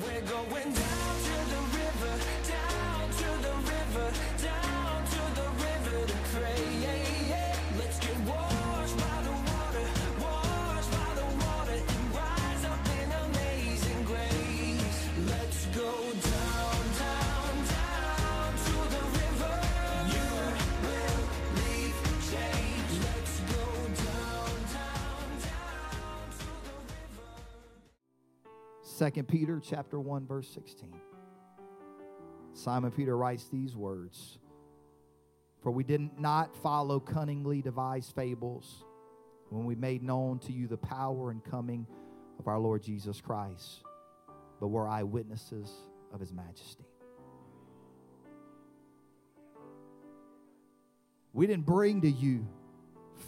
We're going down to the river, 2 Peter chapter 1 verse 16. Simon Peter writes these words, "For we did not follow cunningly devised fables when we made known to you the power and coming of our Lord Jesus Christ, but were eyewitnesses of his majesty." We didn't bring to you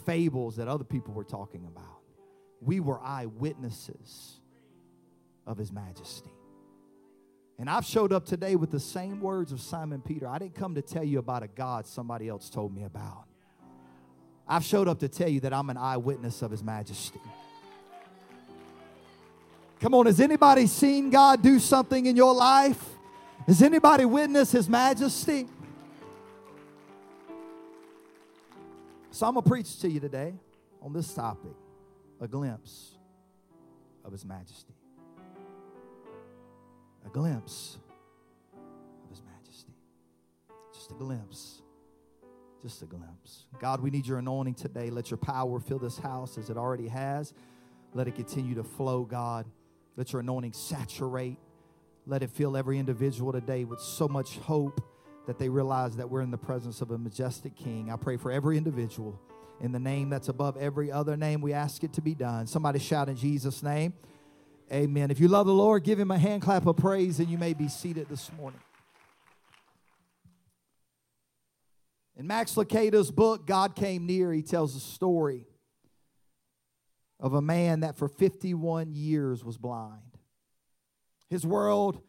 fables that other people were talking about. We were eyewitnesses of his majesty. And I've showed up today with the same words of Simon Peter. I didn't come to tell you about a God somebody else told me about. I've showed up to tell you that I'm an eyewitness of his majesty. Come on, has anybody seen God do something in your life? Has anybody witnessed his majesty? So I'm going to preach to you today on this topic a glimpse of his majesty a glimpse of his majesty. Just a glimpse. Just a glimpse. God, we need your anointing today. Let your power fill this house as it already has. Let it continue to flow, God. Let your anointing saturate. Let it fill every individual today with so much hope that they realize that we're in the presence of a majestic king. I pray for every individual in the name that's above every other name. We ask it to be done. Somebody shout in Jesus' name. Amen. If you love the Lord, give him a hand clap of praise and you may be seated this morning. In Max Lucado's book, God Came Near, he tells a story of a man that for 51 years was blind. His world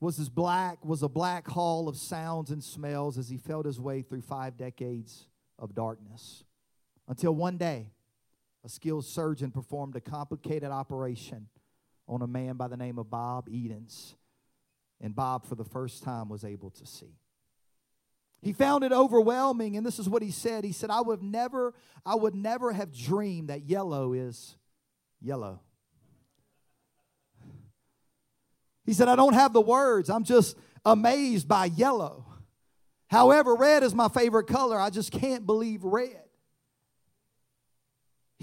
was as black, was a black hall of sounds and smells as he felt his way through five decades of darkness. Until one day, a skilled surgeon performed a complicated operation on a man by the name of Bob Edens. And Bob, for the first time, was able to see. He found it overwhelming, and this is what he said. He said, I would never, I would never have dreamed that yellow is yellow. He said, I don't have the words. I'm just amazed by yellow. However, red is my favorite color. I just can't believe red.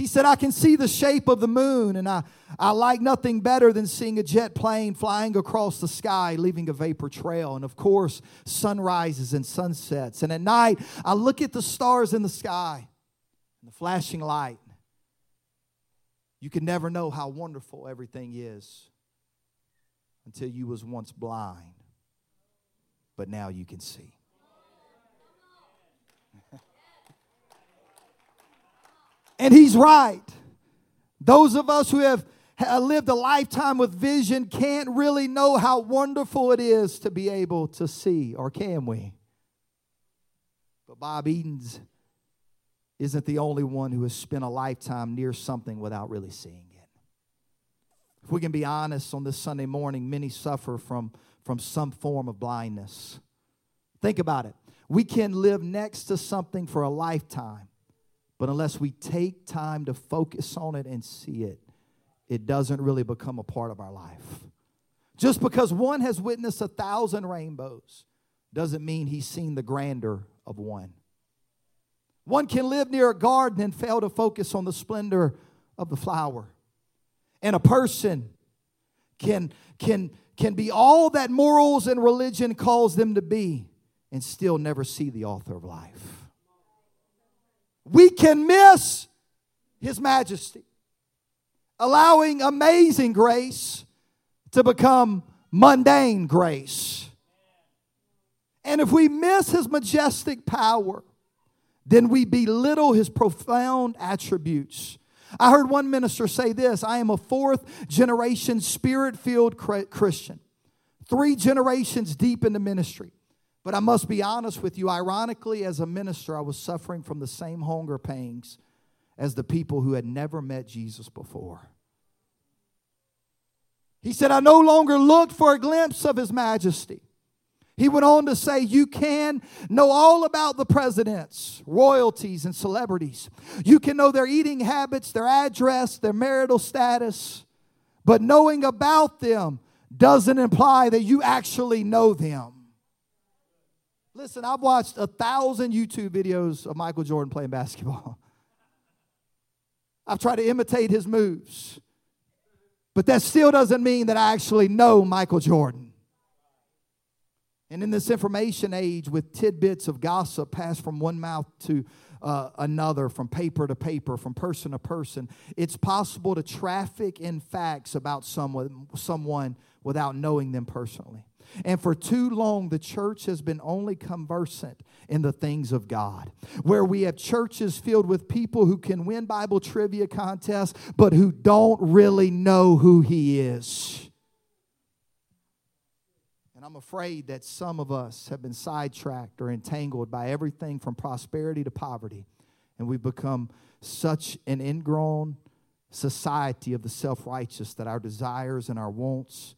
He said, I can see the shape of the moon, and I, I like nothing better than seeing a jet plane flying across the sky, leaving a vapor trail. And of course, sunrises and sunsets. And at night, I look at the stars in the sky and the flashing light. You can never know how wonderful everything is until you was once blind, but now you can see. And he's right. Those of us who have lived a lifetime with vision can't really know how wonderful it is to be able to see, or can we? But Bob Edens isn't the only one who has spent a lifetime near something without really seeing it. If we can be honest on this Sunday morning, many suffer from, from some form of blindness. Think about it. We can live next to something for a lifetime but unless we take time to focus on it and see it, it doesn't really become a part of our life. Just because one has witnessed a thousand rainbows doesn't mean he's seen the grandeur of one. One can live near a garden and fail to focus on the splendor of the flower. And a person can, can, can be all that morals and religion calls them to be and still never see the author of life we can miss His majesty, allowing amazing grace to become mundane grace. And if we miss His majestic power, then we belittle His profound attributes. I heard one minister say this I am a fourth generation spirit filled Christian, three generations deep in the ministry. But I must be honest with you, ironically, as a minister, I was suffering from the same hunger pangs as the people who had never met Jesus before. He said, I no longer looked for a glimpse of his majesty. He went on to say, You can know all about the presidents, royalties, and celebrities. You can know their eating habits, their address, their marital status. But knowing about them doesn't imply that you actually know them. Listen, I've watched a thousand YouTube videos of Michael Jordan playing basketball. I've tried to imitate his moves. But that still doesn't mean that I actually know Michael Jordan. And in this information age, with tidbits of gossip passed from one mouth to uh, another, from paper to paper, from person to person, it's possible to traffic in facts about someone, someone without knowing them personally. And for too long, the church has been only conversant in the things of God, where we have churches filled with people who can win Bible trivia contests, but who don't really know who He is. And I'm afraid that some of us have been sidetracked or entangled by everything from prosperity to poverty. And we've become such an ingrown society of the self righteous that our desires and our wants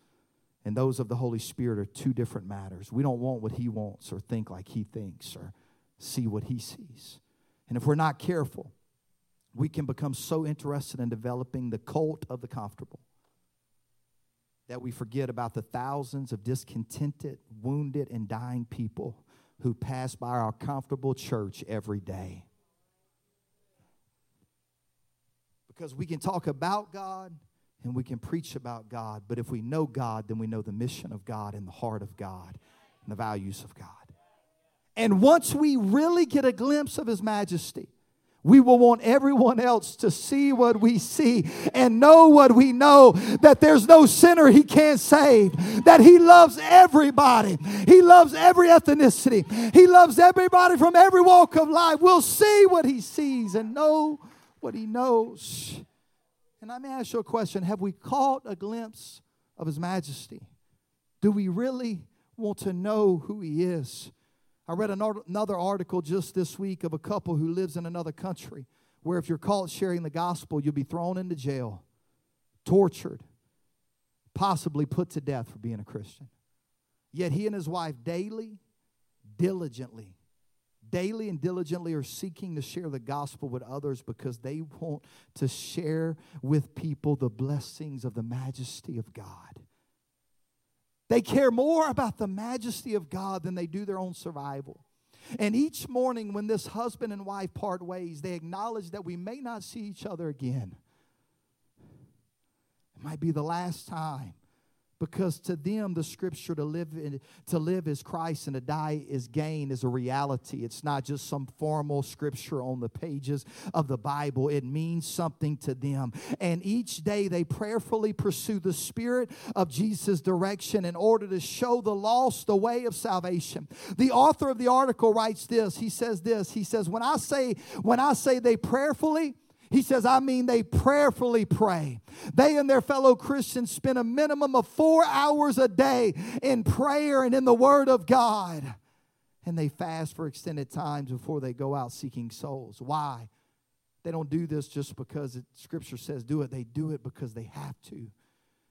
and those of the Holy Spirit are two different matters. We don't want what He wants or think like He thinks or see what He sees. And if we're not careful, we can become so interested in developing the cult of the comfortable that we forget about the thousands of discontented, wounded, and dying people who pass by our comfortable church every day. Because we can talk about God and we can preach about God. But if we know God, then we know the mission of God and the heart of God and the values of God. And once we really get a glimpse of His majesty, we will want everyone else to see what we see and know what we know that there's no sinner he can't save, that he loves everybody, he loves every ethnicity, he loves everybody from every walk of life. We'll see what he sees and know what he knows. And I may ask you a question Have we caught a glimpse of His majesty? Do we really want to know who He is? I read another article just this week of a couple who lives in another country where if you're caught sharing the gospel, you'll be thrown into jail, tortured, possibly put to death for being a Christian. Yet he and his wife daily, diligently daily and diligently are seeking to share the gospel with others because they want to share with people the blessings of the majesty of God. They care more about the majesty of God than they do their own survival. And each morning, when this husband and wife part ways, they acknowledge that we may not see each other again. It might be the last time because to them the scripture to live in, to live is Christ and to die is gain is a reality. It's not just some formal scripture on the pages of the Bible. It means something to them. And each day they prayerfully pursue the spirit of Jesus' direction in order to show the lost the way of salvation. The author of the article writes this. He says this. He says when I say when I say they prayerfully he says, I mean, they prayerfully pray. They and their fellow Christians spend a minimum of four hours a day in prayer and in the Word of God. And they fast for extended times before they go out seeking souls. Why? They don't do this just because it, Scripture says do it, they do it because they have to.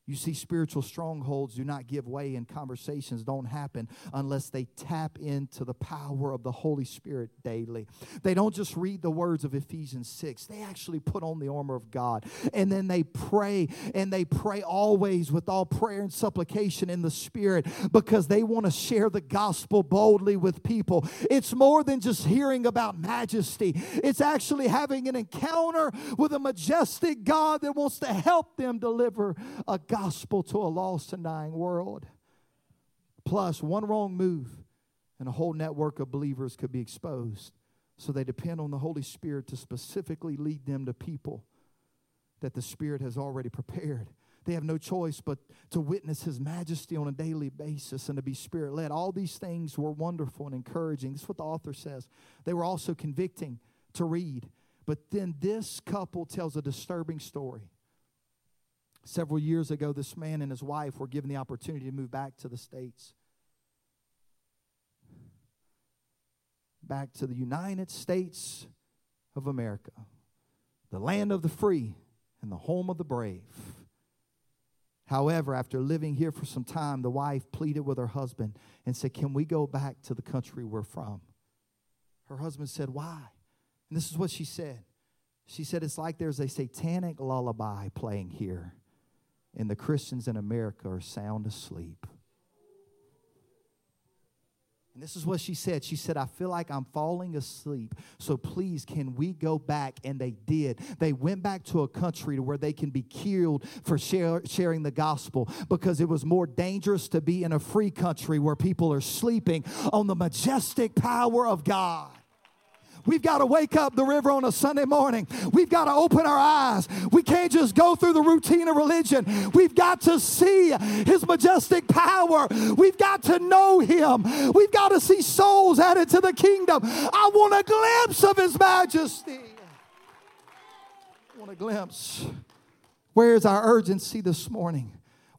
You see, spiritual strongholds do not give way, and conversations don't happen unless they tap into the power of the Holy Spirit daily. They don't just read the words of Ephesians 6, they actually put on the armor of God. And then they pray, and they pray always with all prayer and supplication in the Spirit because they want to share the gospel boldly with people. It's more than just hearing about majesty, it's actually having an encounter with a majestic God that wants to help them deliver a gospel to a lost and dying world. Plus, one wrong move, and a whole network of believers could be exposed. So they depend on the Holy Spirit to specifically lead them to people that the Spirit has already prepared. They have no choice but to witness His majesty on a daily basis and to be Spirit led. All these things were wonderful and encouraging. This is what the author says. They were also convicting to read. But then this couple tells a disturbing story. Several years ago, this man and his wife were given the opportunity to move back to the States. Back to the United States of America, the land of the free and the home of the brave. However, after living here for some time, the wife pleaded with her husband and said, Can we go back to the country we're from? Her husband said, Why? And this is what she said. She said, It's like there's a satanic lullaby playing here, and the Christians in America are sound asleep. And this is what she said. She said, I feel like I'm falling asleep. So please, can we go back? And they did. They went back to a country to where they can be killed for share, sharing the gospel because it was more dangerous to be in a free country where people are sleeping on the majestic power of God. We've got to wake up the river on a Sunday morning. We've got to open our eyes. We can't just go through the routine of religion. We've got to see His majestic power. We've got to know Him. We've got to see souls added to the kingdom. I want a glimpse of His majesty. I want a glimpse. Where's our urgency this morning?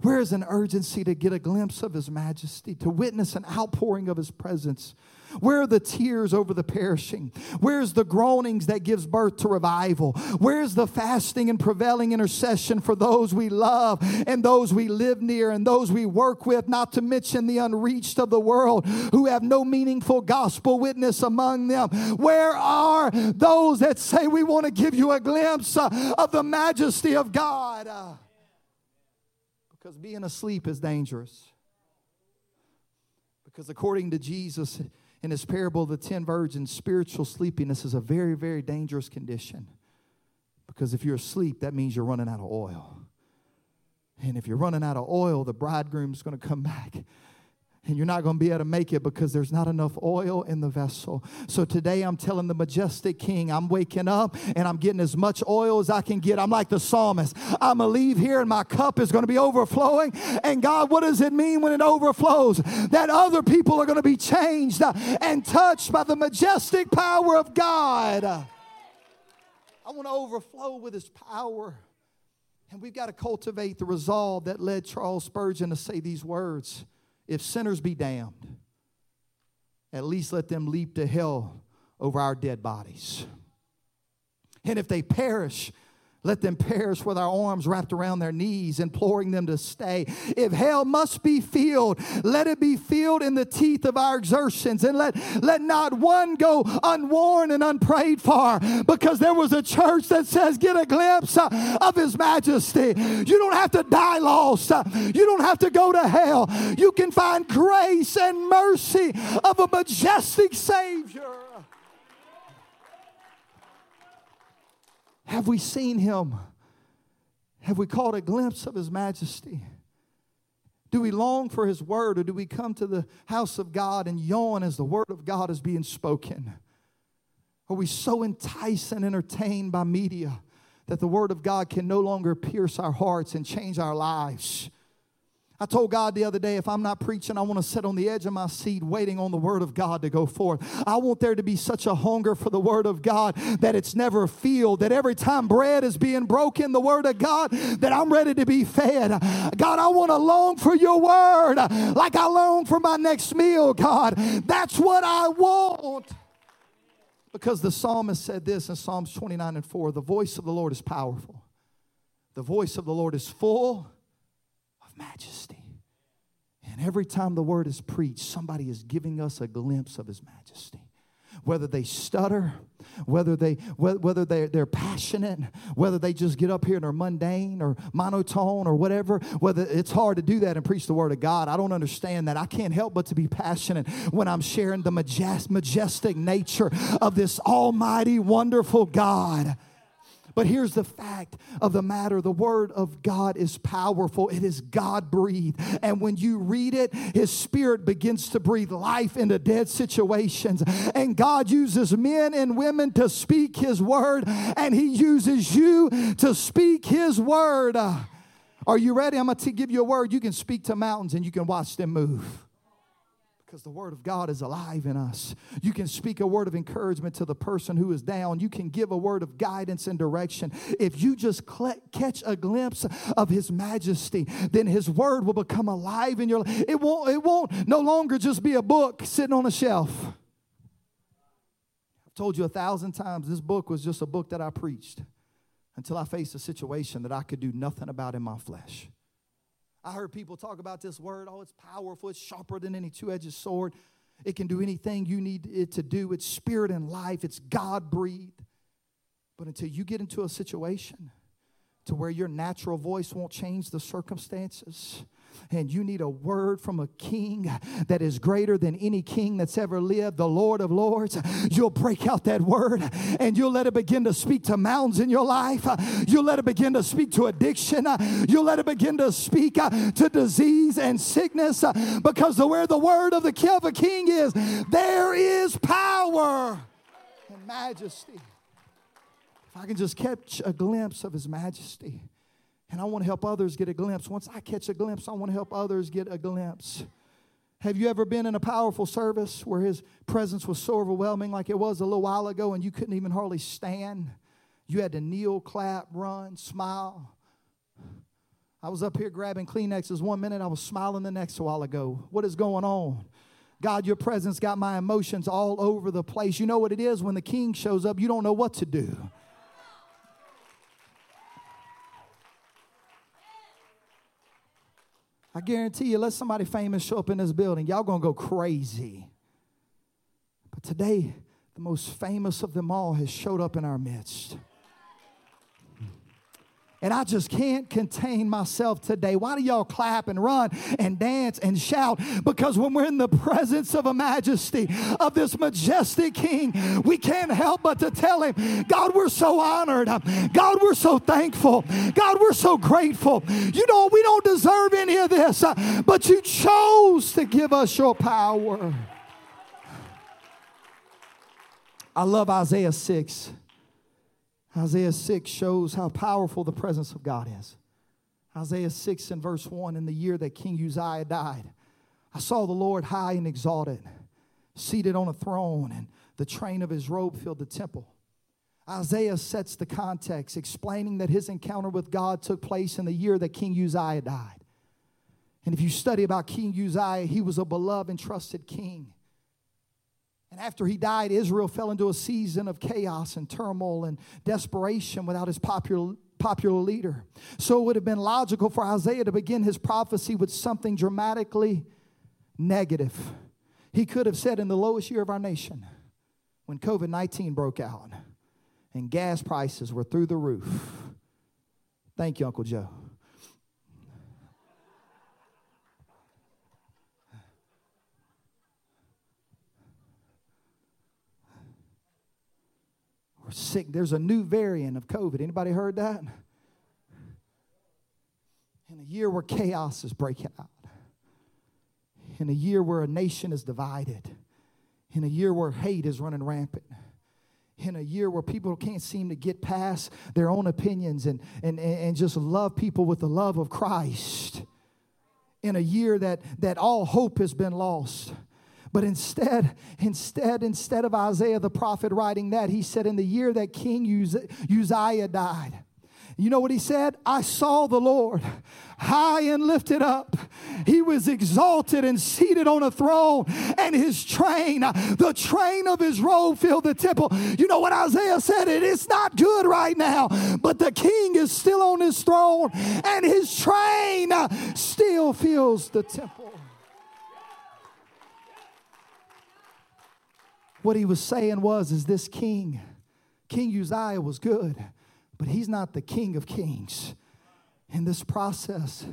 Where is an urgency to get a glimpse of His majesty, to witness an outpouring of His presence? Where are the tears over the perishing? Where's the groanings that gives birth to revival? Where's the fasting and prevailing intercession for those we love and those we live near and those we work with, not to mention the unreached of the world who have no meaningful gospel witness among them? Where are those that say we want to give you a glimpse uh, of the majesty of God? Because being asleep is dangerous. Because according to Jesus, in his parable of the ten virgins, spiritual sleepiness is a very, very dangerous condition. Because if you're asleep, that means you're running out of oil. And if you're running out of oil, the bridegroom's going to come back and you're not going to be able to make it because there's not enough oil in the vessel. So today I'm telling the majestic king, I'm waking up and I'm getting as much oil as I can get. I'm like the psalmist. I'm going to leave here and my cup is going to be overflowing. And God, what does it mean when it overflows? That other people are going to be changed and touched by the majestic power of God. I want to overflow with his power. And we've got to cultivate the resolve that led Charles Spurgeon to say these words. If sinners be damned, at least let them leap to hell over our dead bodies. And if they perish, let them perish with our arms wrapped around their knees, imploring them to stay. If hell must be filled, let it be filled in the teeth of our exertions, and let, let not one go unworn and unprayed for, because there was a church that says, Get a glimpse uh, of His majesty. You don't have to die lost, uh, you don't have to go to hell. You can find grace and mercy of a majestic Savior. Have we seen him? Have we caught a glimpse of his majesty? Do we long for his word or do we come to the house of God and yawn as the word of God is being spoken? Are we so enticed and entertained by media that the word of God can no longer pierce our hearts and change our lives? I told God the other day, if I'm not preaching, I want to sit on the edge of my seat waiting on the Word of God to go forth. I want there to be such a hunger for the Word of God that it's never filled, that every time bread is being broken, the Word of God, that I'm ready to be fed. God, I want to long for your Word like I long for my next meal, God. That's what I want. Because the psalmist said this in Psalms 29 and 4 the voice of the Lord is powerful, the voice of the Lord is full majesty. And every time the word is preached, somebody is giving us a glimpse of his majesty. Whether they stutter, whether they whether they they're passionate, whether they just get up here and are mundane or monotone or whatever, whether it's hard to do that and preach the word of God. I don't understand that. I can't help but to be passionate when I'm sharing the majestic nature of this almighty, wonderful God. But here's the fact of the matter the Word of God is powerful, it is God breathed. And when you read it, His Spirit begins to breathe life into dead situations. And God uses men and women to speak His Word, and He uses you to speak His Word. Are you ready? I'm going to give you a word. You can speak to mountains and you can watch them move because the Word of God is alive in us. You can speak a word of encouragement to the person who is down. You can give a word of guidance and direction. If you just cl- catch a glimpse of His majesty, then His Word will become alive in your life. It won't, it won't no longer just be a book sitting on a shelf. I've told you a thousand times this book was just a book that I preached until I faced a situation that I could do nothing about in my flesh. I heard people talk about this word. Oh, it's powerful. It's sharper than any two edged sword. It can do anything you need it to do. It's spirit and life, it's God breathed. But until you get into a situation to where your natural voice won't change the circumstances, and you need a word from a king that is greater than any king that's ever lived, the Lord of Lords, you'll break out that word and you'll let it begin to speak to mountains in your life. You'll let it begin to speak to addiction. You'll let it begin to speak uh, to disease and sickness uh, because the, where the word of the of a king is, there is power and majesty. If I can just catch a glimpse of his majesty. And I want to help others get a glimpse. Once I catch a glimpse, I want to help others get a glimpse. Have you ever been in a powerful service where his presence was so overwhelming, like it was a little while ago, and you couldn't even hardly stand? You had to kneel, clap, run, smile. I was up here grabbing Kleenexes one minute, I was smiling the next a while ago. What is going on? God, your presence got my emotions all over the place. You know what it is when the king shows up, you don't know what to do. I guarantee you, let somebody famous show up in this building, y'all gonna go crazy. But today, the most famous of them all has showed up in our midst. And I just can't contain myself today. Why do y'all clap and run and dance and shout? Because when we're in the presence of a majesty, of this majestic king, we can't help but to tell him, God, we're so honored. God, we're so thankful. God, we're so grateful. You know, we don't deserve any of this, but you chose to give us your power. I love Isaiah 6. Isaiah 6 shows how powerful the presence of God is. Isaiah 6 and verse 1 In the year that King Uzziah died, I saw the Lord high and exalted, seated on a throne, and the train of his robe filled the temple. Isaiah sets the context, explaining that his encounter with God took place in the year that King Uzziah died. And if you study about King Uzziah, he was a beloved and trusted king. And after he died, Israel fell into a season of chaos and turmoil and desperation without his popular, popular leader. So it would have been logical for Isaiah to begin his prophecy with something dramatically negative. He could have said, In the lowest year of our nation, when COVID 19 broke out and gas prices were through the roof. Thank you, Uncle Joe. We're sick. There's a new variant of COVID. Anybody heard that? In a year where chaos is breaking out, in a year where a nation is divided, in a year where hate is running rampant, in a year where people can't seem to get past their own opinions and, and, and just love people with the love of Christ, in a year that, that all hope has been lost but instead, instead, instead of Isaiah the prophet writing that, he said, In the year that King Uzziah died, you know what he said? I saw the Lord high and lifted up. He was exalted and seated on a throne, and his train, the train of his robe, filled the temple. You know what Isaiah said? It is not good right now, but the king is still on his throne, and his train still fills the temple. What he was saying was, is this king, King Uzziah was good, but he's not the king of kings. In this process,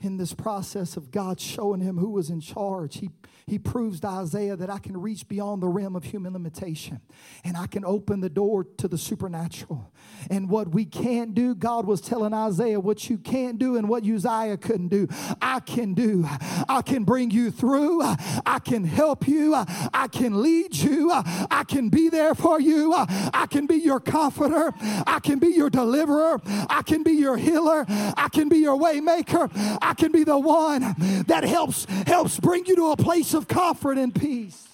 in this process of God showing him who was in charge, he he proves to Isaiah that I can reach beyond the rim of human limitation and I can open the door to the supernatural. And what we can't do, God was telling Isaiah, what you can't do and what Uzziah couldn't do, I can do. I can bring you through. I can help you. I can lead you. I can be there for you. I can be your comforter. I can be your deliverer. I can be your healer. I can be your waymaker. I can be the one that helps helps bring you to a place of comfort and peace.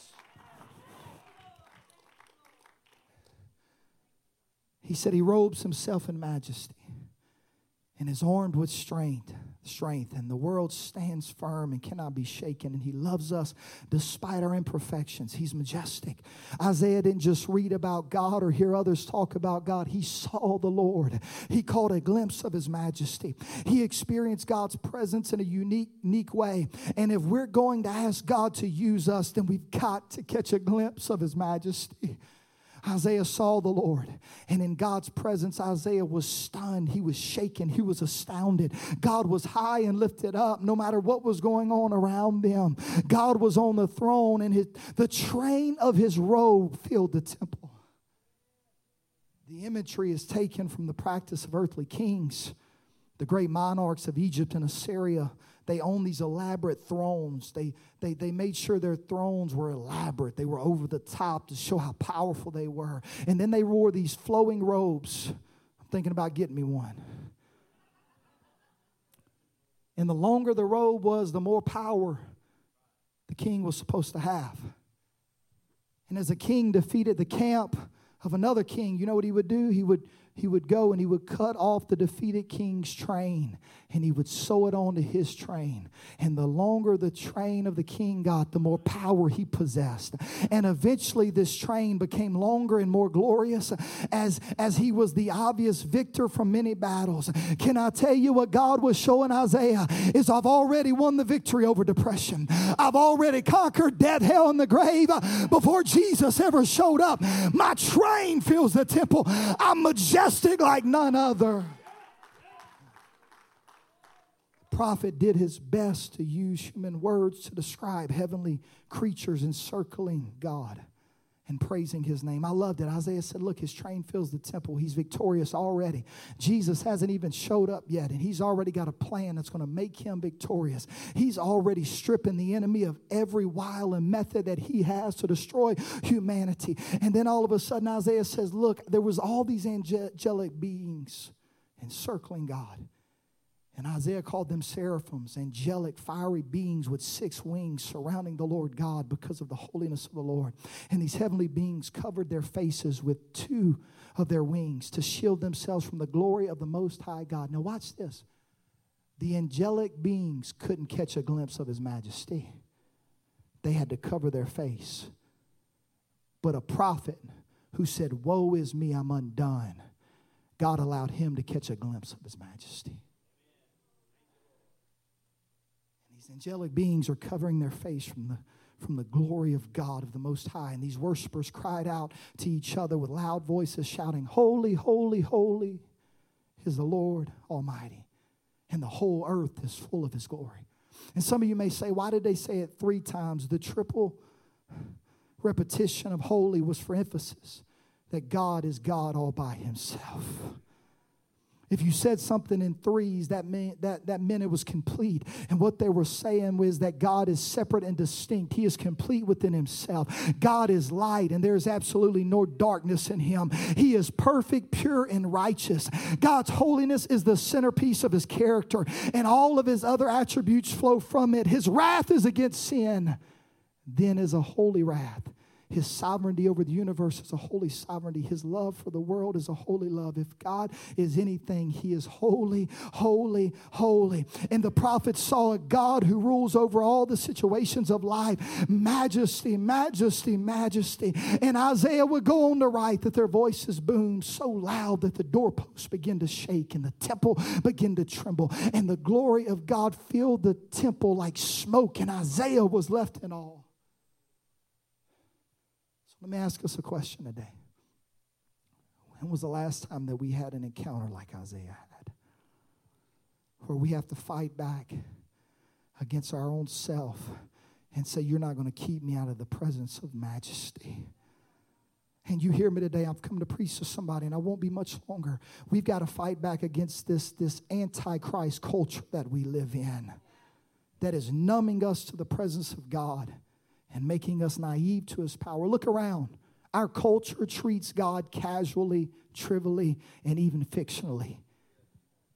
He said he robes himself in majesty. and is armed with strength strength and the world stands firm and cannot be shaken and he loves us despite our imperfections. He's majestic. Isaiah didn't just read about god or hear others talk about god. He saw the lord. He caught a glimpse of his majesty. He experienced god's presence in a unique unique way. And if we're going to ask god to use us then we've got to catch a glimpse of his majesty Isaiah saw the Lord, and in God's presence, Isaiah was stunned. He was shaken. He was astounded. God was high and lifted up no matter what was going on around them. God was on the throne, and his, the train of his robe filled the temple. The imagery is taken from the practice of earthly kings, the great monarchs of Egypt and Assyria they owned these elaborate thrones. They, they, they made sure their thrones were elaborate. They were over the top to show how powerful they were. And then they wore these flowing robes. I'm thinking about getting me one. And the longer the robe was, the more power the king was supposed to have. And as a king defeated the camp of another king, you know what he would do? He would he would go and he would cut off the defeated king's train and he would sew it onto his train. And the longer the train of the king got, the more power he possessed. And eventually, this train became longer and more glorious as, as he was the obvious victor from many battles. Can I tell you what God was showing Isaiah? Is I've already won the victory over depression, I've already conquered death, hell, and the grave before Jesus ever showed up. My train fills the temple. I'm majestic like none other. Prophet did his best to use human words to describe heavenly creatures encircling God and praising his name. I loved it. Isaiah said, Look, his train fills the temple. He's victorious already. Jesus hasn't even showed up yet, and he's already got a plan that's going to make him victorious. He's already stripping the enemy of every wile and method that he has to destroy humanity. And then all of a sudden, Isaiah says, Look, there was all these angelic beings encircling God. And Isaiah called them seraphims, angelic, fiery beings with six wings surrounding the Lord God because of the holiness of the Lord. And these heavenly beings covered their faces with two of their wings to shield themselves from the glory of the Most High God. Now, watch this. The angelic beings couldn't catch a glimpse of His majesty, they had to cover their face. But a prophet who said, Woe is me, I'm undone, God allowed him to catch a glimpse of His majesty. These angelic beings are covering their face from the, from the glory of God, of the Most High. And these worshipers cried out to each other with loud voices, shouting, Holy, holy, holy is the Lord Almighty. And the whole earth is full of His glory. And some of you may say, why did they say it three times? The triple repetition of holy was for emphasis that God is God all by Himself. If you said something in threes, that meant, that, that meant it was complete. And what they were saying was that God is separate and distinct. He is complete within himself. God is light, and there is absolutely no darkness in him. He is perfect, pure, and righteous. God's holiness is the centerpiece of his character, and all of his other attributes flow from it. His wrath is against sin, then is a holy wrath. His sovereignty over the universe is a holy sovereignty. His love for the world is a holy love. If God is anything, He is holy, holy, holy. And the prophet saw a God who rules over all the situations of life majesty, majesty, majesty. And Isaiah would go on to write that their voices boomed so loud that the doorposts began to shake and the temple began to tremble. And the glory of God filled the temple like smoke, and Isaiah was left in awe. Let me ask us a question today. When was the last time that we had an encounter like Isaiah had? Where we have to fight back against our own self and say, You're not going to keep me out of the presence of majesty. And you hear me today, I've come to preach to somebody, and I won't be much longer. We've got to fight back against this, this antichrist culture that we live in that is numbing us to the presence of God and making us naive to his power. Look around. Our culture treats God casually, trivially, and even fictionally.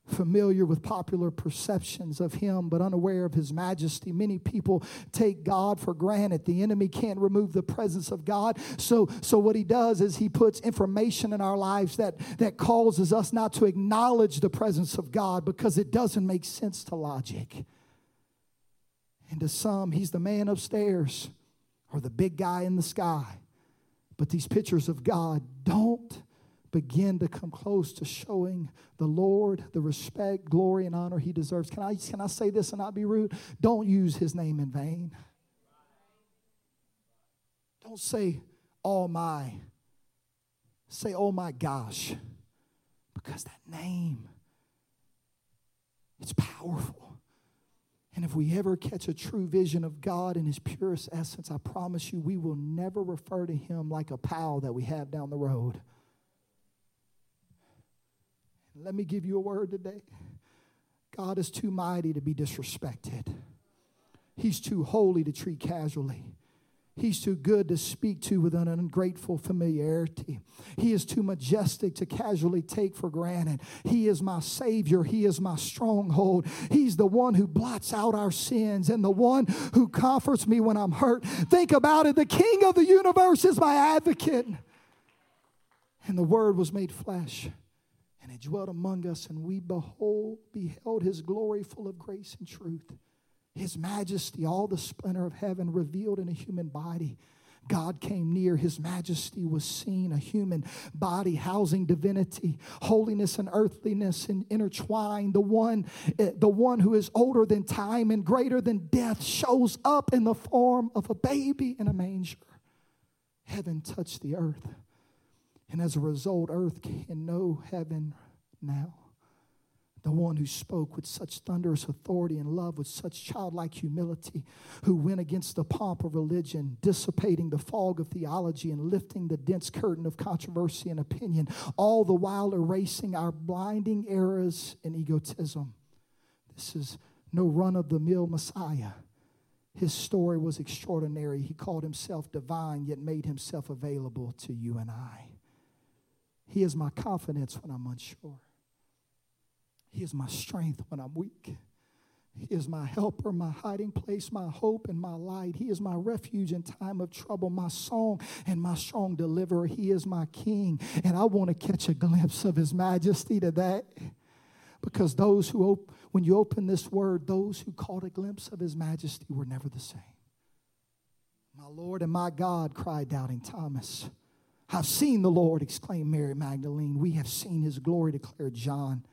familiar with popular perceptions of him but unaware of his majesty many people take god for granted the enemy can't remove the presence of god so so what he does is he puts information in our lives that that causes us not to acknowledge the presence of god because it doesn't make sense to logic and to some he's the man upstairs or the big guy in the sky but these pictures of god don't begin to come close to showing the Lord the respect, glory, and honor he deserves. Can I, can I say this and not be rude? Don't use his name in vain. Don't say, oh my. Say, oh my gosh. Because that name, it's powerful. And if we ever catch a true vision of God in his purest essence, I promise you, we will never refer to him like a pal that we have down the road. Let me give you a word today. God is too mighty to be disrespected. He's too holy to treat casually. He's too good to speak to with an ungrateful familiarity. He is too majestic to casually take for granted. He is my Savior. He is my stronghold. He's the one who blots out our sins and the one who comforts me when I'm hurt. Think about it. The King of the universe is my advocate. And the Word was made flesh and he dwelt among us, and we behold, beheld his glory full of grace and truth. His majesty, all the splendor of heaven revealed in a human body. God came near, his majesty was seen, a human body housing divinity, holiness and earthliness and intertwined. The one, eh, the one who is older than time and greater than death shows up in the form of a baby in a manger. Heaven touched the earth. And as a result, earth can know heaven now. The one who spoke with such thunderous authority and love, with such childlike humility, who went against the pomp of religion, dissipating the fog of theology and lifting the dense curtain of controversy and opinion, all the while erasing our blinding errors and egotism. This is no run of the mill Messiah. His story was extraordinary. He called himself divine, yet made himself available to you and I. He is my confidence when I'm unsure. He is my strength when I'm weak. He is my helper, my hiding place, my hope, and my light. He is my refuge in time of trouble, my song and my strong deliverer. He is my king. And I want to catch a glimpse of his majesty today. Because those who, op- when you open this word, those who caught a glimpse of his majesty were never the same. My Lord and my God, cried doubting Thomas. I've seen the Lord, exclaimed Mary Magdalene. We have seen his glory, declared John.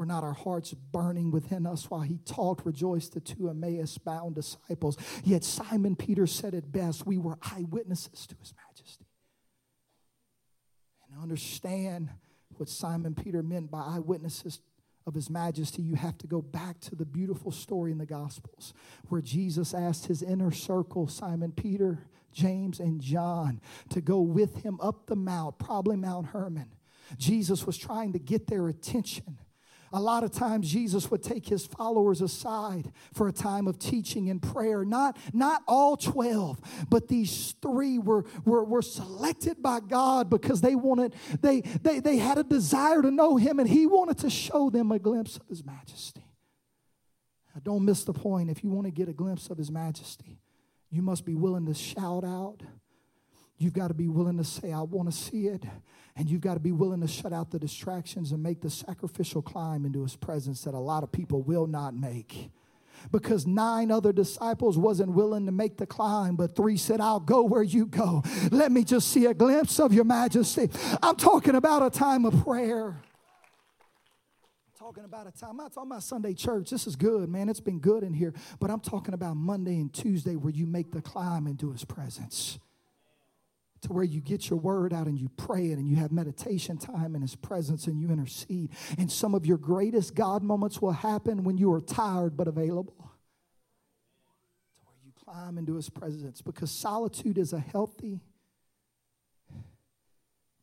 Were not our hearts burning within us while he talked, rejoiced the two Emmaus bound disciples? Yet Simon Peter said it best we were eyewitnesses to his majesty. And understand what Simon Peter meant by eyewitnesses of his majesty, you have to go back to the beautiful story in the Gospels where Jesus asked his inner circle, Simon Peter, James, and John, to go with him up the mount, probably Mount Hermon. Jesus was trying to get their attention. A lot of times Jesus would take his followers aside for a time of teaching and prayer. Not, not all 12, but these three were, were, were selected by God because they wanted, they, they, they had a desire to know him and he wanted to show them a glimpse of his majesty. Now, don't miss the point. If you want to get a glimpse of his majesty, you must be willing to shout out. You've got to be willing to say, I want to see it. And you've got to be willing to shut out the distractions and make the sacrificial climb into his presence that a lot of people will not make. Because nine other disciples wasn't willing to make the climb, but three said, I'll go where you go. Let me just see a glimpse of your majesty. I'm talking about a time of prayer I'm talking about a time. I'm not talking about Sunday church. This is good, man. It's been good in here. But I'm talking about Monday and Tuesday where you make the climb into his presence. To where you get your word out and you pray it and you have meditation time in his presence and you intercede. And some of your greatest God moments will happen when you are tired but available. To where you climb into his presence because solitude is a healthy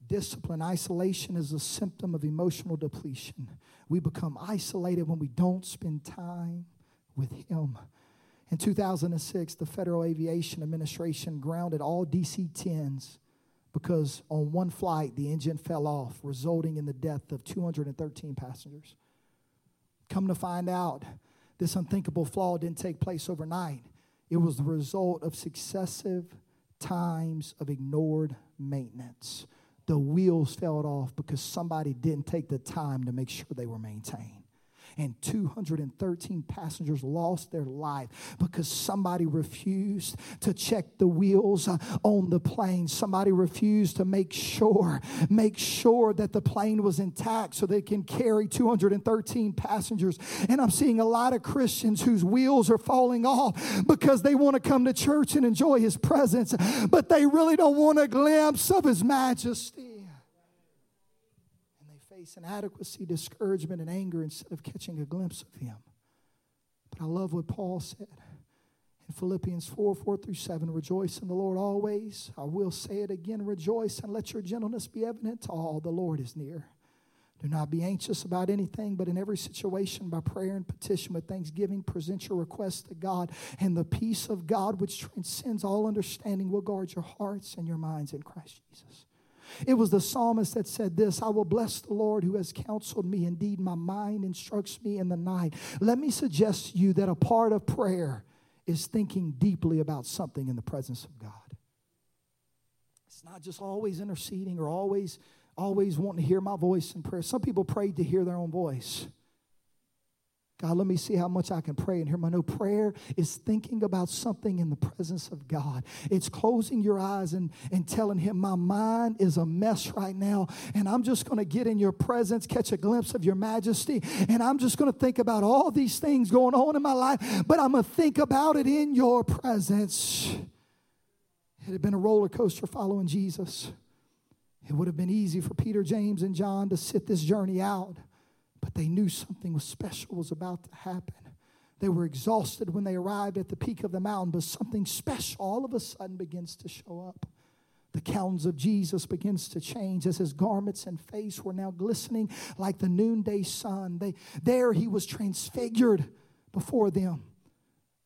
discipline. Isolation is a symptom of emotional depletion. We become isolated when we don't spend time with Him. In 2006, the Federal Aviation Administration grounded all DC 10s because on one flight the engine fell off, resulting in the death of 213 passengers. Come to find out, this unthinkable flaw didn't take place overnight. It was the result of successive times of ignored maintenance. The wheels fell off because somebody didn't take the time to make sure they were maintained and 213 passengers lost their life because somebody refused to check the wheels uh, on the plane. Somebody refused to make sure, make sure that the plane was intact so they can carry 213 passengers. And I'm seeing a lot of Christians whose wheels are falling off because they want to come to church and enjoy his presence, but they really don't want a glimpse of his majesty face inadequacy, discouragement, and anger instead of catching a glimpse of Him. But I love what Paul said in Philippians 4 4 through 7 Rejoice in the Lord always. I will say it again rejoice and let your gentleness be evident to all. The Lord is near. Do not be anxious about anything, but in every situation, by prayer and petition with thanksgiving, present your requests to God, and the peace of God, which transcends all understanding, will guard your hearts and your minds in Christ Jesus. It was the psalmist that said this I will bless the Lord who has counseled me. Indeed, my mind instructs me in the night. Let me suggest to you that a part of prayer is thinking deeply about something in the presence of God. It's not just always interceding or always always wanting to hear my voice in prayer. Some people prayed to hear their own voice. God, let me see how much I can pray and hear my no prayer is thinking about something in the presence of God. It's closing your eyes and, and telling him, My mind is a mess right now, and I'm just going to get in your presence, catch a glimpse of your majesty, and I'm just going to think about all these things going on in my life, but I'm going to think about it in your presence. It had been a roller coaster following Jesus. It would have been easy for Peter, James, and John to sit this journey out. But they knew something was special was about to happen. They were exhausted when they arrived at the peak of the mountain, but something special all of a sudden begins to show up. The countenance of Jesus begins to change as his garments and face were now glistening like the noonday sun. They, there he was transfigured before them.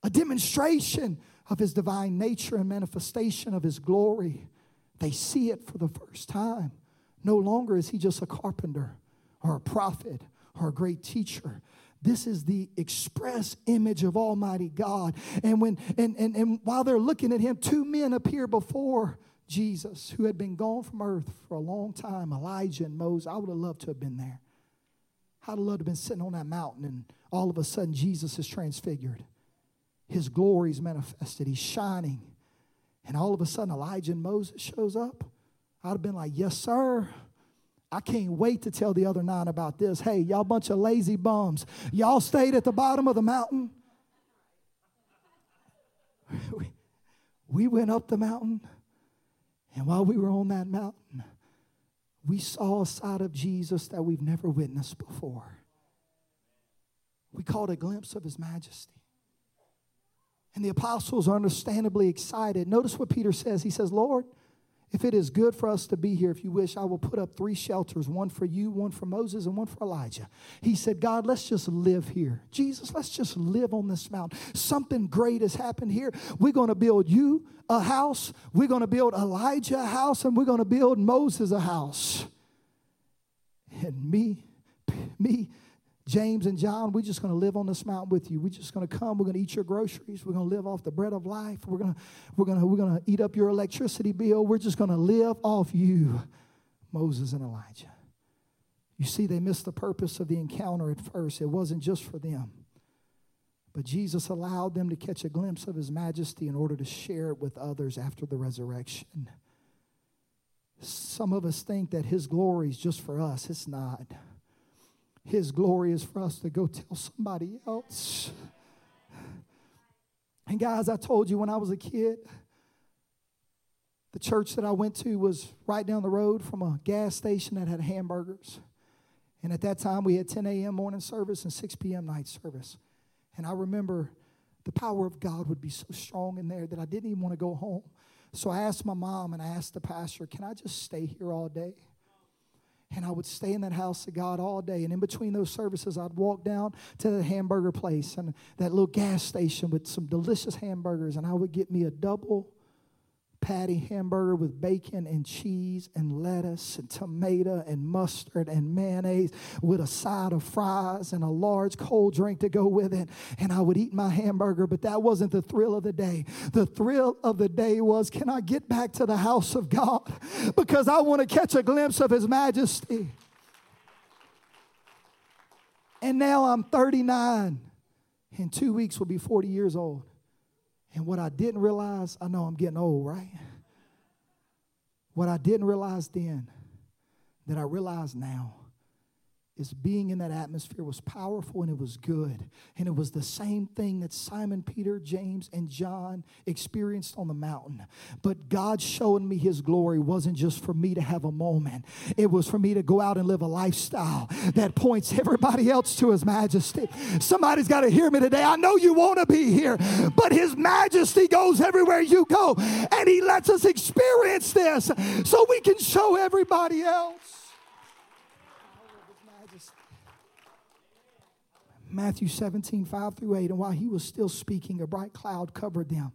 A demonstration of his divine nature and manifestation of his glory. They see it for the first time. No longer is he just a carpenter or a prophet a great teacher. This is the express image of Almighty God. And when and, and, and while they're looking at him, two men appear before Jesus who had been gone from earth for a long time, Elijah and Moses. I would have loved to have been there. I'd have loved to have been sitting on that mountain and all of a sudden Jesus is transfigured. His glory is manifested. He's shining. And all of a sudden Elijah and Moses shows up. I'd have been like, yes, sir. I can't wait to tell the other nine about this. Hey, y'all bunch of lazy bums. Y'all stayed at the bottom of the mountain. We, we went up the mountain, and while we were on that mountain, we saw a side of Jesus that we've never witnessed before. We caught a glimpse of his majesty. And the apostles are understandably excited. Notice what Peter says. He says, Lord, if it is good for us to be here, if you wish, I will put up three shelters one for you, one for Moses, and one for Elijah. He said, God, let's just live here. Jesus, let's just live on this mountain. Something great has happened here. We're going to build you a house, we're going to build Elijah a house, and we're going to build Moses a house. And me, me, James and John, we're just going to live on this mountain with you. We're just going to come. We're going to eat your groceries. We're going to live off the bread of life. We're going to, we're going to, we're going to eat up your electricity bill. We're just going to live off you, Moses and Elijah. You see, they missed the purpose of the encounter at first. It wasn't just for them. But Jesus allowed them to catch a glimpse of his majesty in order to share it with others after the resurrection. Some of us think that his glory is just for us. It's not. His glory is for us to go tell somebody else. And guys, I told you when I was a kid, the church that I went to was right down the road from a gas station that had hamburgers. And at that time, we had 10 a.m. morning service and 6 p.m. night service. And I remember the power of God would be so strong in there that I didn't even want to go home. So I asked my mom and I asked the pastor, Can I just stay here all day? And I would stay in that house of God all day. And in between those services, I'd walk down to the hamburger place and that little gas station with some delicious hamburgers. And I would get me a double patty hamburger with bacon and cheese and lettuce and tomato and mustard and mayonnaise with a side of fries and a large cold drink to go with it. And I would eat my hamburger, but that wasn't the thrill of the day. The thrill of the day was can I get back to the house of God? Because I want to catch a glimpse of His majesty. And now I'm 39. and two weeks, will be 40 years old. And what I didn't realize, I know I'm getting old, right? What I didn't realize then, that I realize now, is being in that atmosphere was powerful and it was good. And it was the same thing that Simon, Peter, James, and John experienced on the mountain. But God showing me his glory wasn't just for me to have a moment, it was for me to go out and live a lifestyle that points everybody else to his majesty. Somebody's got to hear me today. I know you want to be here, but his majesty goes everywhere you go. And he lets us experience this so we can show everybody else. Matthew 17, 5 through 8. And while he was still speaking, a bright cloud covered them.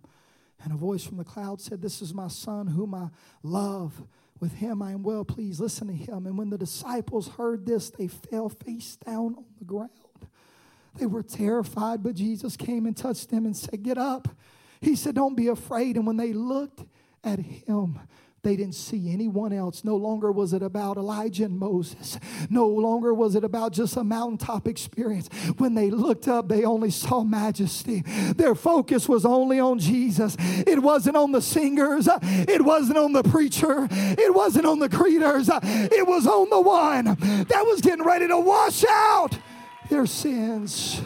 And a voice from the cloud said, This is my son whom I love. With him I am well pleased. Listen to him. And when the disciples heard this, they fell face down on the ground. They were terrified, but Jesus came and touched them and said, Get up. He said, Don't be afraid. And when they looked at him, they didn't see anyone else. No longer was it about Elijah and Moses. No longer was it about just a mountaintop experience. When they looked up, they only saw majesty. Their focus was only on Jesus. It wasn't on the singers, it wasn't on the preacher, it wasn't on the greeters. It was on the one that was getting ready to wash out their sins.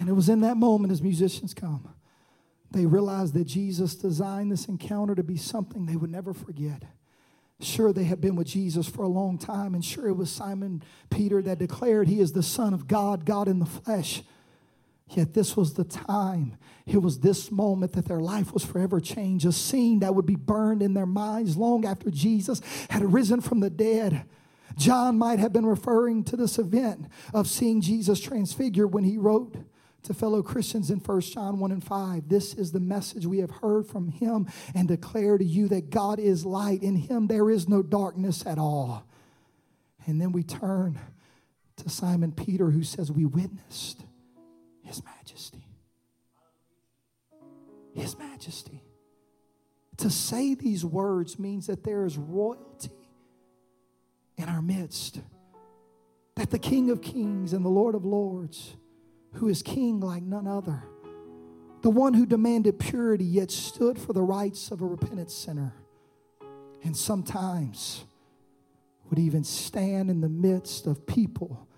And it was in that moment as musicians come they realized that Jesus designed this encounter to be something they would never forget. Sure, they had been with Jesus for a long time, and sure, it was Simon Peter that declared he is the Son of God, God in the flesh. Yet, this was the time, it was this moment that their life was forever changed, a scene that would be burned in their minds long after Jesus had risen from the dead. John might have been referring to this event of seeing Jesus transfigured when he wrote to fellow Christians in 1 John 1 and 5. This is the message we have heard from him and declare to you that God is light. In him there is no darkness at all. And then we turn to Simon Peter, who says, We witnessed his majesty. His majesty. To say these words means that there is royalty in our midst, that the King of Kings and the Lord of Lords who is king like none other, the one who demanded purity yet stood for the rights of a repentant sinner, and sometimes would even stand in the midst of people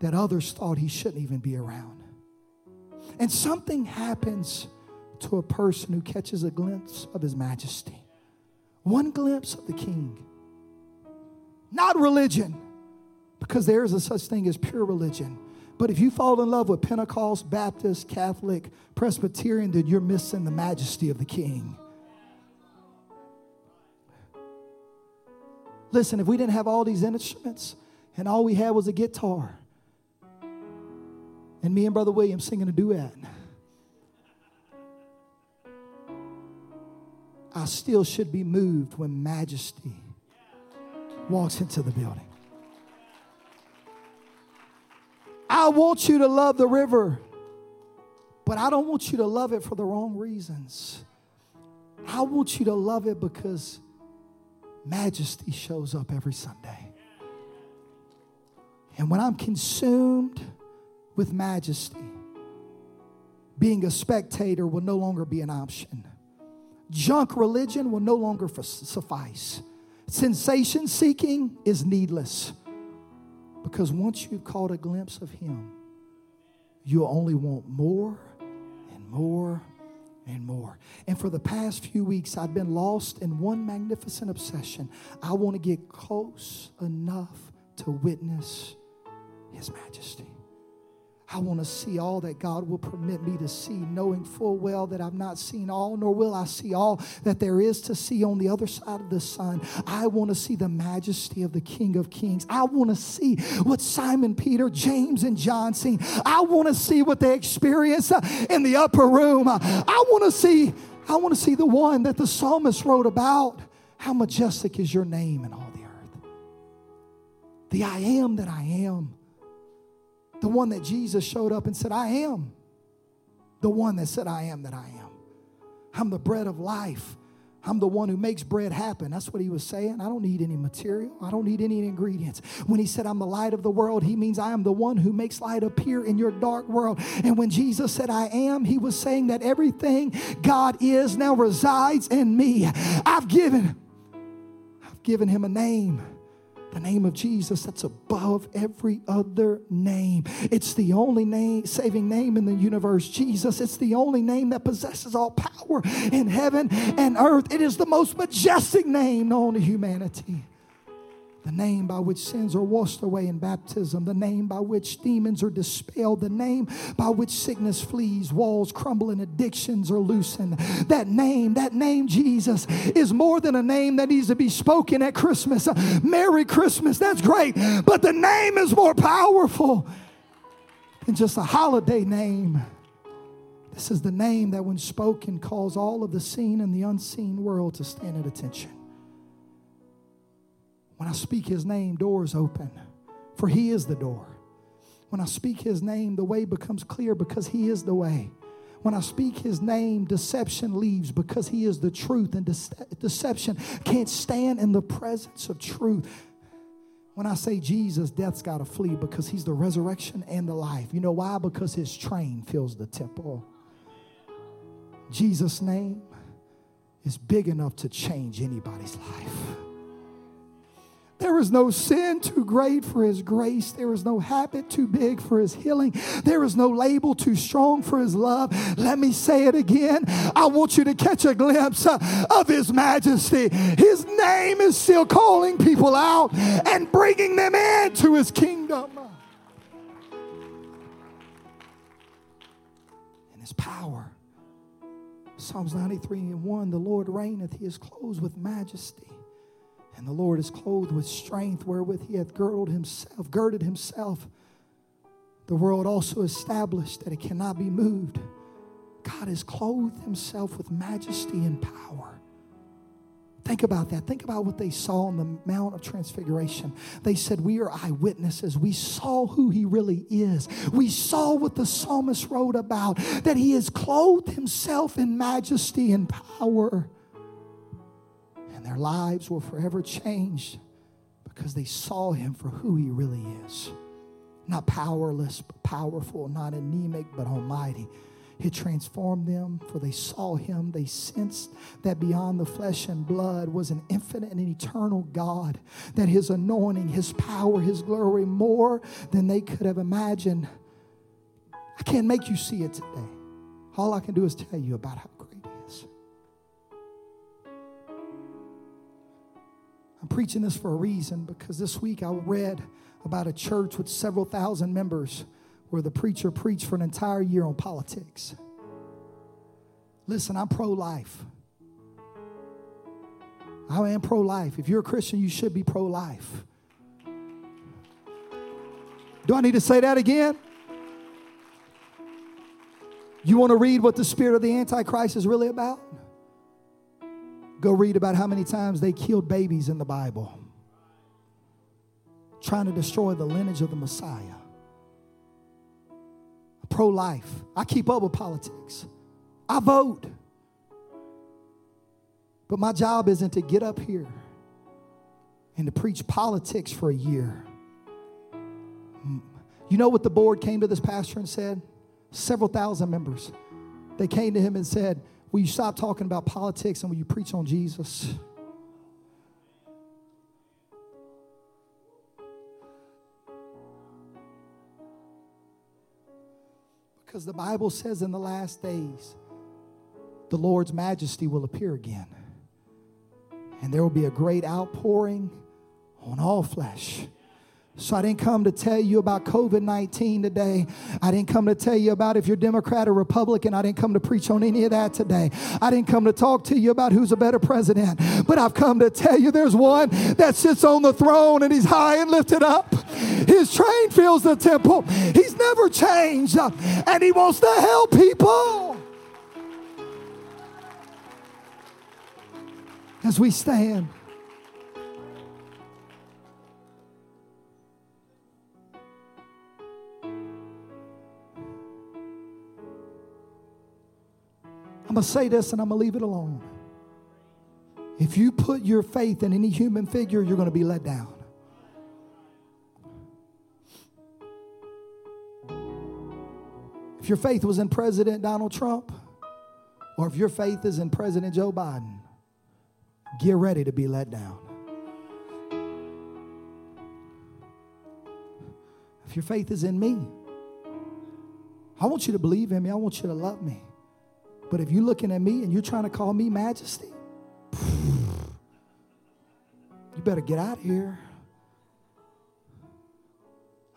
that others thought he shouldn't even be around. And something happens to a person who catches a glimpse of his majesty. One glimpse of the king. Not religion, because there is a such thing as pure religion but if you fall in love with Pentecost, Baptist, Catholic, Presbyterian, then you're missing the majesty of the King. Listen, if we didn't have all these instruments and all we had was a guitar, and me and Brother William singing a duet, I still should be moved when majesty walks into the building. Want you to love the river, but I don't want you to love it for the wrong reasons. I want you to love it because majesty shows up every Sunday. And when I'm consumed with majesty, being a spectator will no longer be an option. Junk religion will no longer suffice. Sensation seeking is needless. Because once you've caught a glimpse of Him, you'll only want more and more and more. And for the past few weeks, I've been lost in one magnificent obsession. I want to get close enough to witness His majesty. I want to see all that God will permit me to see, knowing full well that I've not seen all, nor will I see all that there is to see on the other side of the sun. I want to see the majesty of the King of Kings. I want to see what Simon Peter, James, and John seen. I want to see what they experienced uh, in the upper room. I want to see, I want to see the one that the psalmist wrote about. How majestic is your name in all the earth. The I am that I am. The one that Jesus showed up and said, I am. The one that said, I am that I am. I'm the bread of life. I'm the one who makes bread happen. That's what he was saying. I don't need any material. I don't need any ingredients. When he said, I'm the light of the world, he means I am the one who makes light appear in your dark world. And when Jesus said, I am, he was saying that everything God is now resides in me. I've given, I've given him a name the name of Jesus that's above every other name. It's the only name, saving name in the universe, Jesus. It's the only name that possesses all power in heaven and earth. It is the most majestic name known to humanity the name by which sins are washed away in baptism, the name by which demons are dispelled, the name by which sickness flees, walls crumble, and addictions are loosened. That name, that name, Jesus, is more than a name that needs to be spoken at Christmas. Merry Christmas, that's great, but the name is more powerful than just a holiday name. This is the name that, when spoken, calls all of the seen and the unseen world to stand at attention. When I speak his name, doors open, for he is the door. When I speak his name, the way becomes clear because he is the way. When I speak his name, deception leaves because he is the truth, and de- deception can't stand in the presence of truth. When I say Jesus, death's got to flee because he's the resurrection and the life. You know why? Because his train fills the temple. Jesus' name is big enough to change anybody's life. There is no sin too great for his grace. There is no habit too big for his healing. There is no label too strong for his love. Let me say it again. I want you to catch a glimpse uh, of his majesty. His name is still calling people out and bringing them into his kingdom. And his power. Psalms 93 and 1 The Lord reigneth, he is clothed with majesty. And the Lord is clothed with strength wherewith he hath girded himself, girded himself. The world also established that it cannot be moved. God has clothed himself with majesty and power. Think about that. Think about what they saw on the Mount of Transfiguration. They said, We are eyewitnesses. We saw who he really is. We saw what the psalmist wrote about, that he has clothed himself in majesty and power. Their lives were forever changed because they saw him for who he really is. Not powerless, but powerful, not anemic, but almighty. He transformed them, for they saw him. They sensed that beyond the flesh and blood was an infinite and eternal God, that his anointing, his power, his glory, more than they could have imagined. I can't make you see it today. All I can do is tell you about how I'm preaching this for a reason because this week I read about a church with several thousand members where the preacher preached for an entire year on politics. Listen, I'm pro life. I am pro life. If you're a Christian, you should be pro life. Do I need to say that again? You want to read what the spirit of the Antichrist is really about? Go read about how many times they killed babies in the Bible, trying to destroy the lineage of the Messiah. Pro life. I keep up with politics, I vote. But my job isn't to get up here and to preach politics for a year. You know what the board came to this pastor and said? Several thousand members. They came to him and said, Will you stop talking about politics and will you preach on Jesus? Because the Bible says in the last days, the Lord's majesty will appear again. And there will be a great outpouring on all flesh. So I didn't come to tell you about COVID 19 today. I didn't come to tell you about if you're Democrat or Republican. I didn't come to preach on any of that today. I didn't come to talk to you about who's a better president. But I've come to tell you there's one that sits on the throne and he's high and lifted up. His train fills the temple. He's never changed uh, and he wants to help people. As we stand. I'm going to say this and I'm going to leave it alone. If you put your faith in any human figure, you're going to be let down. If your faith was in President Donald Trump, or if your faith is in President Joe Biden, get ready to be let down. If your faith is in me, I want you to believe in me. I want you to love me. But if you're looking at me and you're trying to call me majesty, you better get out of here.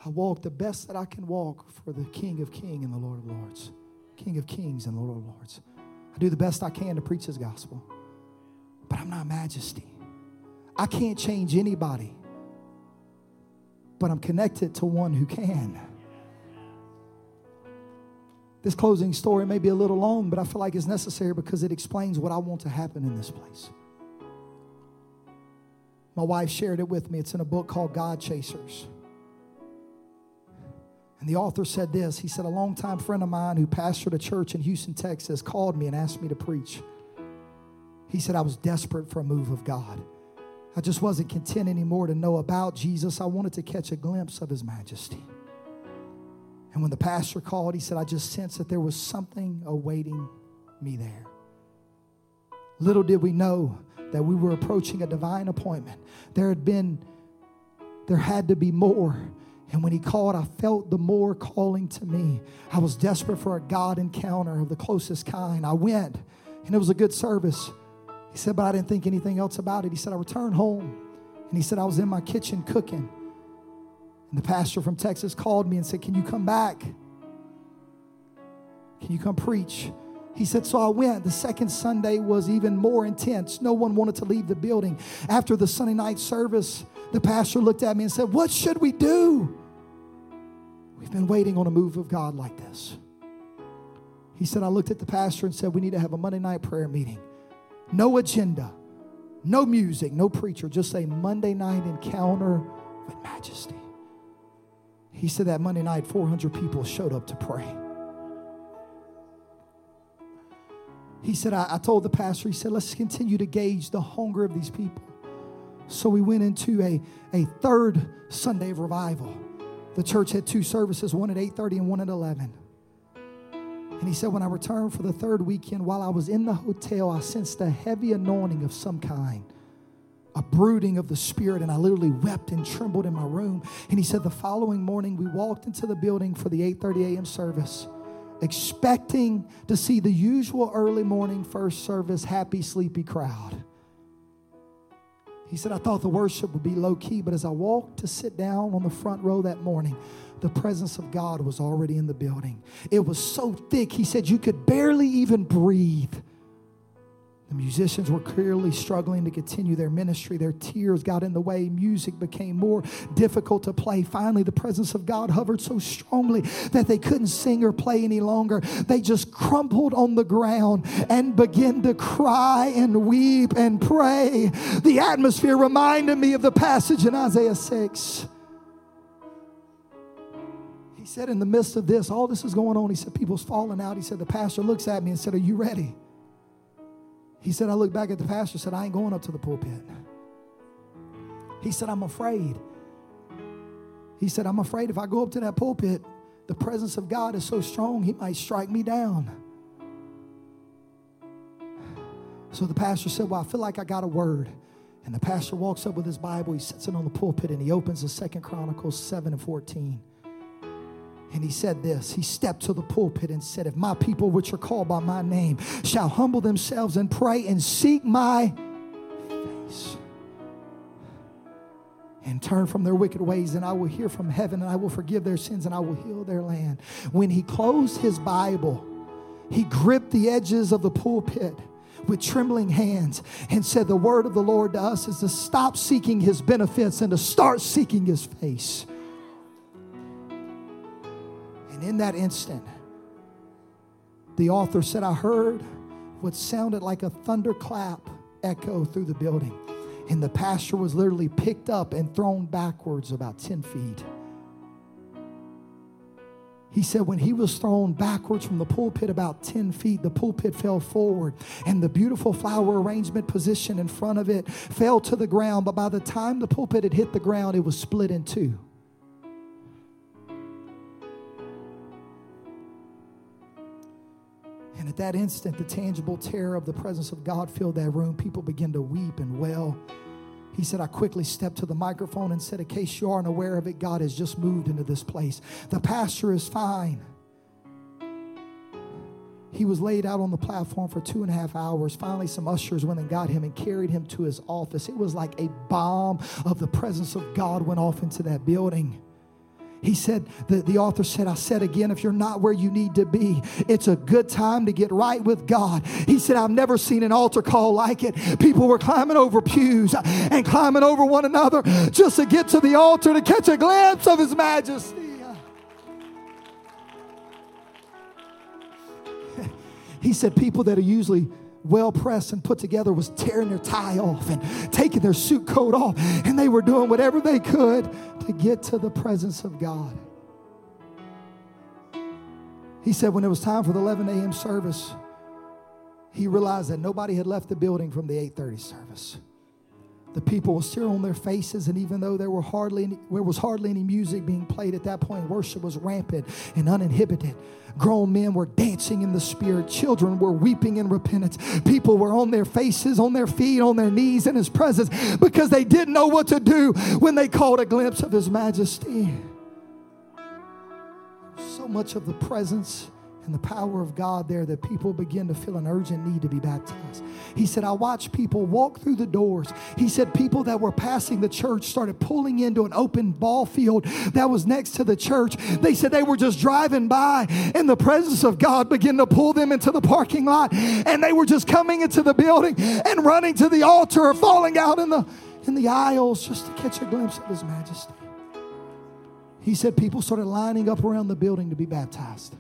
I walk the best that I can walk for the King of Kings and the Lord of Lords. King of Kings and Lord of Lords. I do the best I can to preach His gospel, but I'm not majesty. I can't change anybody, but I'm connected to one who can. This closing story may be a little long, but I feel like it's necessary because it explains what I want to happen in this place. My wife shared it with me. It's in a book called God Chasers. And the author said this He said, A longtime friend of mine who pastored a church in Houston, Texas, called me and asked me to preach. He said, I was desperate for a move of God. I just wasn't content anymore to know about Jesus. I wanted to catch a glimpse of his majesty. And when the pastor called, he said, I just sensed that there was something awaiting me there. Little did we know that we were approaching a divine appointment. There had been, there had to be more. And when he called, I felt the more calling to me. I was desperate for a God encounter of the closest kind. I went, and it was a good service. He said, but I didn't think anything else about it. He said, I returned home, and he said, I was in my kitchen cooking. And the pastor from Texas called me and said, Can you come back? Can you come preach? He said, So I went. The second Sunday was even more intense. No one wanted to leave the building. After the Sunday night service, the pastor looked at me and said, What should we do? We've been waiting on a move of God like this. He said, I looked at the pastor and said, We need to have a Monday night prayer meeting. No agenda, no music, no preacher, just a Monday night encounter with majesty. He said that Monday night, 400 people showed up to pray. He said, I, I, told the pastor, he said, let's continue to gauge the hunger of these people. So we went into a, a third Sunday of revival. The church had two services, one at 8:30 and one at 11. And he said, when I returned for the third weekend, while I was in the hotel, I sensed a heavy anointing of some kind a brooding of the Spirit, and I literally wept and trembled in my room. And he said the following morning we walked into the building for the 8:30 a.m. service, expecting to see the usual early morning first service, happy, sleepy crowd. He said, I thought the worship would be low key, but as I walked to sit down on the front row that morning, the presence of God was already in the building. It was so thick, he said, you could barely even breathe. The musicians were clearly struggling to continue their ministry. Their tears got in the way. Music became more difficult to play. Finally, the presence of God hovered so strongly that they couldn't sing or play any longer. They just crumpled on the ground and began to cry and weep and pray. The atmosphere reminded me of the passage in Isaiah 6. He said, in the midst of this, all this is going on. He said, people's falling out. He said, the pastor looks at me and said, Are you ready? He said, I looked back at the pastor said, I ain't going up to the pulpit. He said, I'm afraid. He said, I'm afraid if I go up to that pulpit, the presence of God is so strong, he might strike me down. So the pastor said, Well, I feel like I got a word. And the pastor walks up with his Bible, he sits it on the pulpit, and he opens the Second Chronicles 7 and 14. And he said this He stepped to the pulpit and said, If my people, which are called by my name, shall humble themselves and pray and seek my face. and turn from their wicked ways, and I will hear from heaven, and I will forgive their sins, and I will heal their land. When he closed his Bible, he gripped the edges of the pulpit with trembling hands and said, The word of the Lord to us is to stop seeking his benefits and to start seeking his face. And in that instant, the author said, I heard what sounded like a thunderclap echo through the building. And the pastor was literally picked up and thrown backwards about 10 feet. He said when he was thrown backwards from the pulpit about 10 feet, the pulpit fell forward and the beautiful flower arrangement position in front of it fell to the ground. But by the time the pulpit had hit the ground, it was split in two. And at that instant, the tangible terror of the presence of God filled that room. People began to weep and wail. He said, I quickly stepped to the microphone and said, In case you aren't aware of it, God has just moved into this place. The pastor is fine. He was laid out on the platform for two and a half hours. Finally, some ushers went and got him and carried him to his office. It was like a bomb of the presence of God went off into that building. He said, the, the author said, I said again, if you're not where you need to be, it's a good time to get right with God. He said, I've never seen an altar call like it. People were climbing over pews and climbing over one another just to get to the altar to catch a glimpse of His majesty. He said, people that are usually well pressed and put together was tearing their tie off and taking their suit coat off, and they were doing whatever they could to get to the presence of God. He said when it was time for the 11 a.m. service, he realized that nobody had left the building from the 8:30 service. The people were still on their faces, and even though there were hardly any, there was hardly any music being played at that point, worship was rampant and uninhibited. Grown men were dancing in the spirit. Children were weeping in repentance. People were on their faces, on their feet, on their knees in his presence because they didn't know what to do when they caught a glimpse of his majesty. So much of the presence and the power of God there that people begin to feel an urgent need to be baptized. He said, I watched people walk through the doors. He said, people that were passing the church started pulling into an open ball field that was next to the church. They said they were just driving by, and the presence of God began to pull them into the parking lot, and they were just coming into the building and running to the altar or falling out in the in the aisles just to catch a glimpse of his majesty. He said people started lining up around the building to be baptized.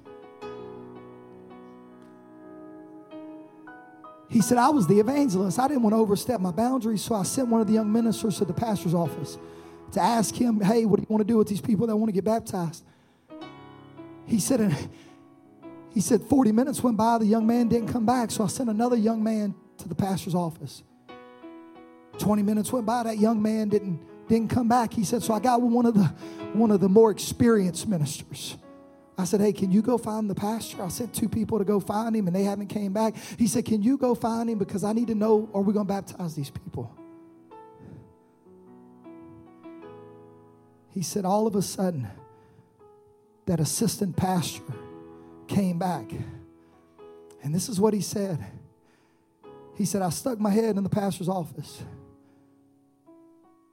He said, I was the evangelist. I didn't want to overstep my boundaries, so I sent one of the young ministers to the pastor's office to ask him, Hey, what do you want to do with these people that want to get baptized? He said, and he said 40 minutes went by, the young man didn't come back, so I sent another young man to the pastor's office. 20 minutes went by, that young man didn't didn't come back. He said, so I got one of the one of the more experienced ministers. I said, hey, can you go find the pastor? I sent two people to go find him and they haven't came back. He said, can you go find him because I need to know are we going to baptize these people? He said, all of a sudden, that assistant pastor came back. And this is what he said. He said, I stuck my head in the pastor's office.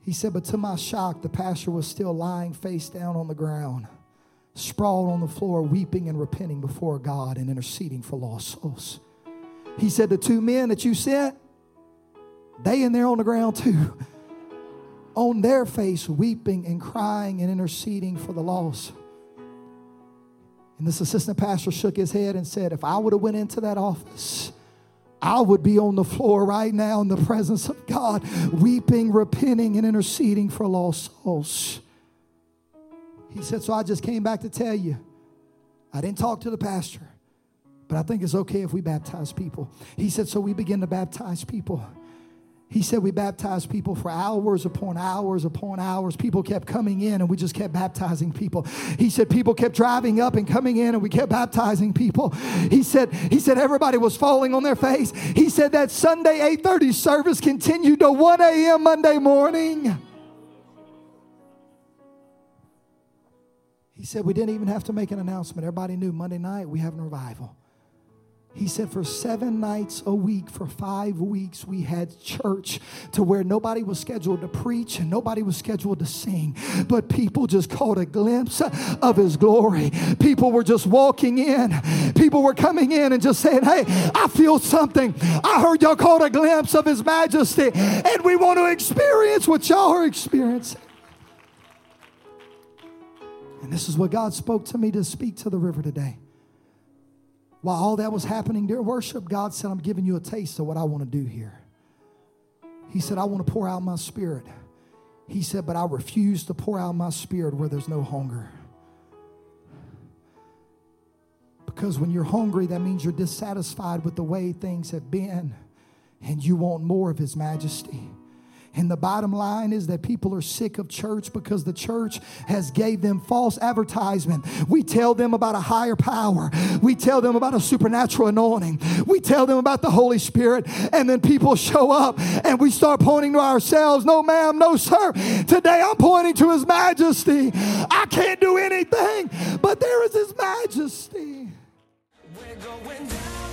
He said, but to my shock, the pastor was still lying face down on the ground sprawled on the floor, weeping and repenting before God and interceding for lost souls. He said, The two men that you sent, they in there on the ground too, on their face, weeping and crying and interceding for the lost. And this assistant pastor shook his head and said, If I would have went into that office, I would be on the floor right now in the presence of God, weeping, repenting, and interceding for lost souls. He said, So I just came back to tell you. I didn't talk to the pastor, but I think it's okay if we baptize people. He said, So we begin to baptize people. He said we baptized people for hours upon hours upon hours. People kept coming in and we just kept baptizing people. He said people kept driving up and coming in and we kept baptizing people. He said he said everybody was falling on their face. He said that Sunday 8:30 service continued to 1 a.m. Monday morning. He said we didn't even have to make an announcement. Everybody knew Monday night we have a revival. He said, for seven nights a week, for five weeks, we had church to where nobody was scheduled to preach and nobody was scheduled to sing, but people just caught a glimpse of His glory. People were just walking in, people were coming in and just saying, Hey, I feel something. I heard y'all caught a glimpse of His majesty, and we want to experience what y'all are experiencing. And this is what God spoke to me to speak to the river today. While all that was happening during worship, God said, I'm giving you a taste of what I want to do here. He said, I want to pour out my spirit. He said, but I refuse to pour out my spirit where there's no hunger. Because when you're hungry, that means you're dissatisfied with the way things have been and you want more of His majesty. And the bottom line is that people are sick of church because the church has gave them false advertisement. We tell them about a higher power. We tell them about a supernatural anointing. We tell them about the Holy Spirit and then people show up and we start pointing to ourselves. No ma'am, no sir. Today I'm pointing to his majesty. I can't do anything, but there is his majesty. We're going down.